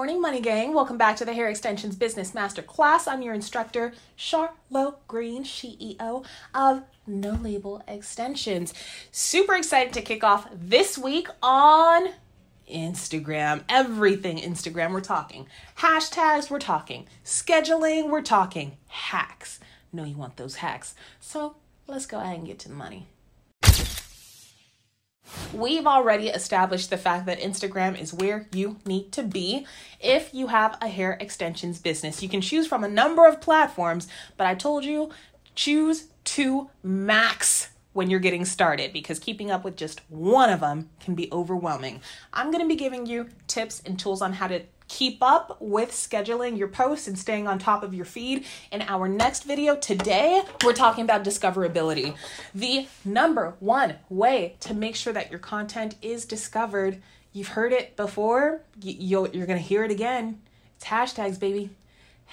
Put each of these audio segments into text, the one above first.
morning, Money Gang. Welcome back to the Hair Extensions Business Master Class. I'm your instructor, Charlo Greene, CEO of No Label Extensions. Super excited to kick off this week on Instagram. Everything Instagram. We're talking hashtags, we're talking scheduling, we're talking hacks. Know you want those hacks. So let's go ahead and get to the money. We've already established the fact that Instagram is where you need to be if you have a hair extensions business. You can choose from a number of platforms, but I told you choose two max when you're getting started because keeping up with just one of them can be overwhelming. I'm going to be giving you tips and tools on how to keep up with scheduling your posts and staying on top of your feed. In our next video today, we're talking about discoverability. The number one way to make sure that your content is discovered. You've heard it before, you, are going to hear it again. It's hashtags, baby.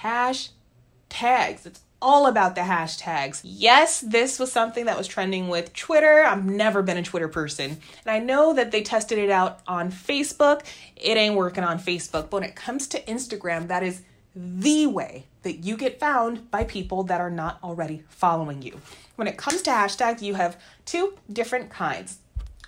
Hashtags. It's all about the hashtags. Yes, this was something that was trending with Twitter. I've never been a Twitter person. And I know that they tested it out on Facebook. It ain't working on Facebook. But when it comes to Instagram, that is the way that you get found by people that are not already following you. When it comes to hashtags, you have two different kinds.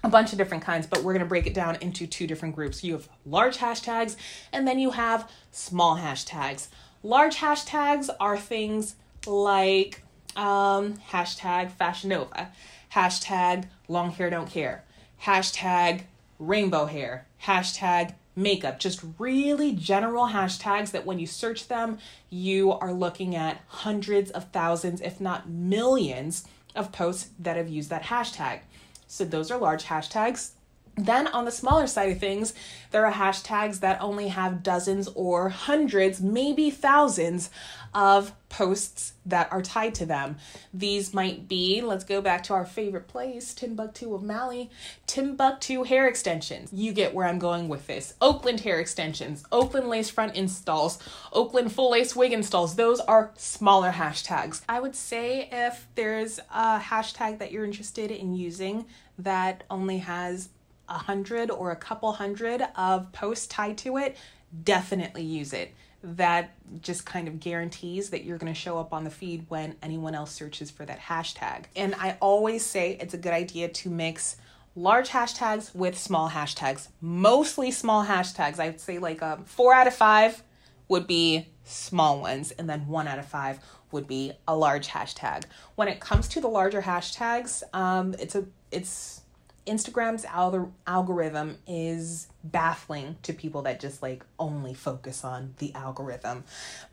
A bunch of different kinds, but we're going to break it down into two different groups. You have large hashtags and then you have small hashtags. Large hashtags are things like um, hashtag Fashion Nova, hashtag long hair don't care, hashtag rainbow hair, hashtag makeup. Just really general hashtags that when you search them, you are looking at hundreds of thousands, if not millions, of posts that have used that hashtag. So those are large hashtags. Then, on the smaller side of things, there are hashtags that only have dozens or hundreds, maybe thousands of posts that are tied to them. These might be, let's go back to our favorite place, Timbuktu of Mali, Timbuktu hair extensions. You get where I'm going with this. Oakland hair extensions, Oakland lace front installs, Oakland full lace wig installs. Those are smaller hashtags. I would say if there's a hashtag that you're interested in using that only has a hundred or a couple hundred of posts tied to it, definitely use it. That just kind of guarantees that you're going to show up on the feed when anyone else searches for that hashtag. And I always say it's a good idea to mix large hashtags with small hashtags, mostly small hashtags. I'd say like um, four out of five would be small ones, and then one out of five would be a large hashtag. When it comes to the larger hashtags, um, it's a it's Instagram's al- algorithm is baffling to people that just like only focus on the algorithm.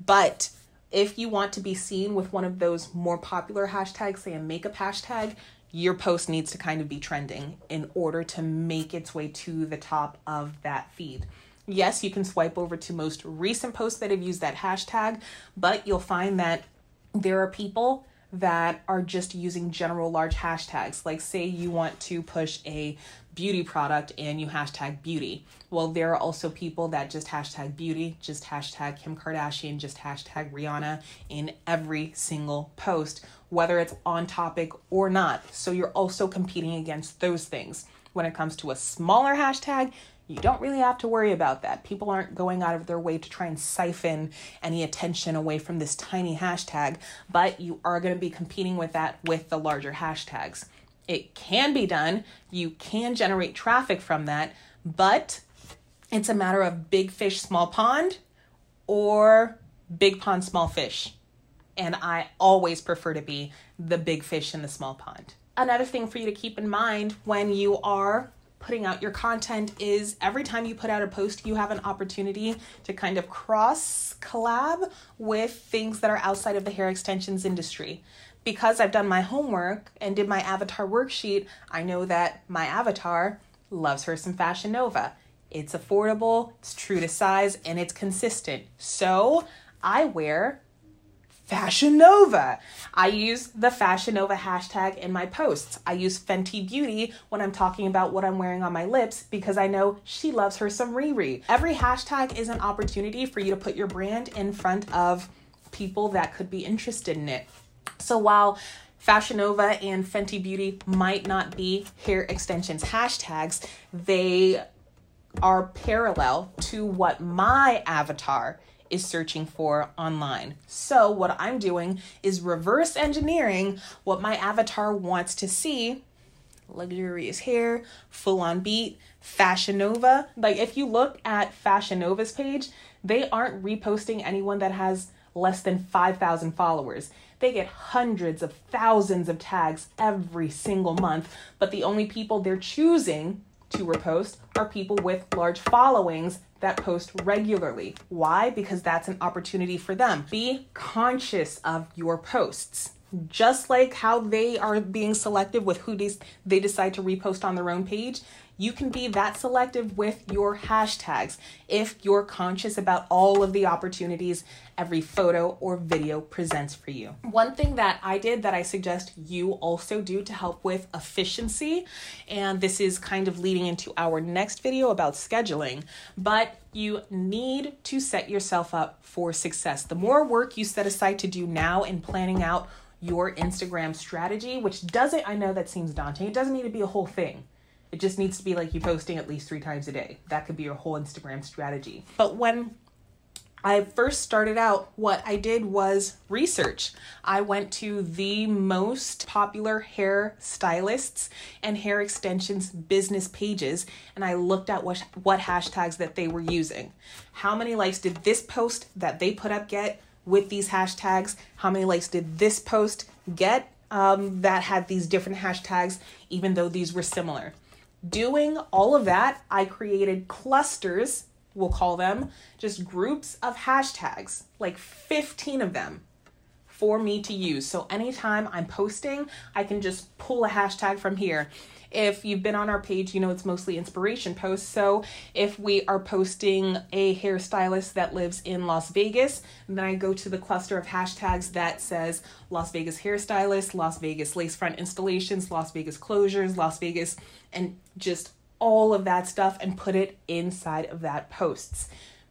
But if you want to be seen with one of those more popular hashtags, say a makeup hashtag, your post needs to kind of be trending in order to make its way to the top of that feed. Yes, you can swipe over to most recent posts that have used that hashtag, but you'll find that there are people that are just using general large hashtags. Like, say you want to push a beauty product and you hashtag beauty. Well, there are also people that just hashtag beauty, just hashtag Kim Kardashian, just hashtag Rihanna in every single post, whether it's on topic or not. So you're also competing against those things. When it comes to a smaller hashtag, you don't really have to worry about that. People aren't going out of their way to try and siphon any attention away from this tiny hashtag, but you are going to be competing with that with the larger hashtags. It can be done, you can generate traffic from that, but it's a matter of big fish, small pond, or big pond, small fish. And I always prefer to be the big fish in the small pond. Another thing for you to keep in mind when you are putting out your content is every time you put out a post, you have an opportunity to kind of cross collab with things that are outside of the hair extensions industry. Because I've done my homework and did my avatar worksheet, I know that my avatar loves her some Fashion Nova. It's affordable, it's true to size, and it's consistent. So I wear Fashion Nova. I use the Fashion Nova hashtag in my posts. I use Fenty Beauty when I'm talking about what I'm wearing on my lips because I know she loves her some Riri. Every hashtag is an opportunity for you to put your brand in front of people that could be interested in it. So while Fashion Nova and Fenty Beauty might not be hair extensions hashtags, they are parallel to what my avatar is searching for online. So, what I'm doing is reverse engineering what my avatar wants to see luxurious hair, full on beat, Fashion Nova. Like, if you look at Fashion Nova's page, they aren't reposting anyone that has less than 5,000 followers. They get hundreds of thousands of tags every single month, but the only people they're choosing to repost are people with large followings that post regularly. Why? Because that's an opportunity for them. Be conscious of your posts. Just like how they are being selective with who they, they decide to repost on their own page, you can be that selective with your hashtags if you're conscious about all of the opportunities every photo or video presents for you. One thing that I did that I suggest you also do to help with efficiency, and this is kind of leading into our next video about scheduling, but you need to set yourself up for success. The more work you set aside to do now in planning out your Instagram strategy, which doesn't, I know that seems daunting, it doesn't need to be a whole thing it just needs to be like you posting at least three times a day. That could be your whole Instagram strategy. But when I first started out, what I did was research. I went to the most popular hair stylists and hair extensions business pages and I looked at what what hashtags that they were using. How many likes did this post that they put up get with these hashtags? How many likes did this post get um, that had these different hashtags, even though these were similar? Doing all of that, I created clusters, we'll call them, just groups of hashtags, like 15 of them for me to use. So anytime I'm posting, I can just pull a hashtag from here. If you've been on our page, you know it's mostly inspiration posts. So if we are posting a hairstylist that lives in Las Vegas, then I go to the cluster of hashtags that says Las Vegas hairstylist, Las Vegas lace front installations, Las Vegas closures, Las Vegas, and just all of that stuff and put it inside of that posts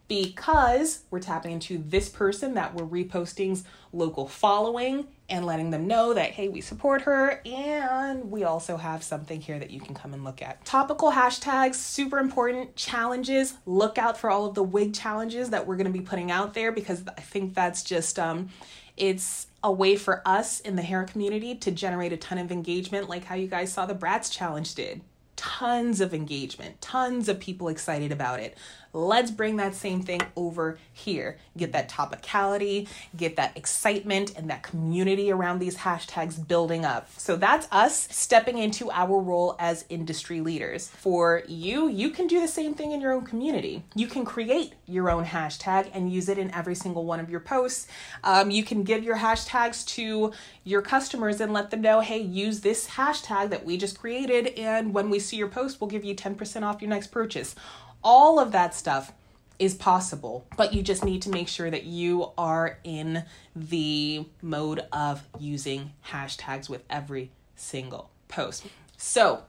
because we're tapping into this person that we're reposting's local following and letting them know that hey we support her. And we also have something here that you can come and look at. Topical hashtags super important challenges. Look out for all of the wig challenges that we're to be putting out there because i think that's just um it's a way for us in the hair community to generate a ton of engagement like how you guys saw the Bratz challenge did. Tons of engagement, tons of people excited about it. Let's bring that same thing over here. Get that topicality, get that excitement and that community around these hashtags building up. So that's us stepping into our role as industry leaders. For you, you can do the same thing in your own community. You can create your own hashtag and use it in every single one of your posts. Um, you can give your hashtags to your customers and let them know, hey, use this hashtag that we just created, and when we see your post, we'll give you 10% off your next purchase all of that stuff is possible, but you just need to make sure that you are in the mode of using hashtags with every single post. So,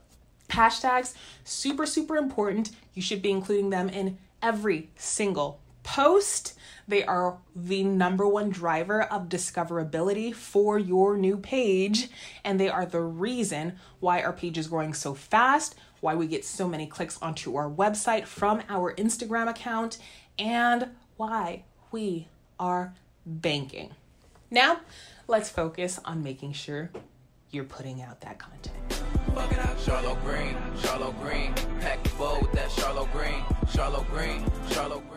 hashtags super super important. You should be including them in every single post. They are the number one driver of discoverability for your new page, and they are the reason why our page is growing so fast, why we get so many clicks onto our website from our Instagram account, and why we are banking. Now, let's focus on making sure you're putting out that content. Charlo Greene, Charlo Greene, pack that Charlo Greene, Charlo Greene, Charlo Greene.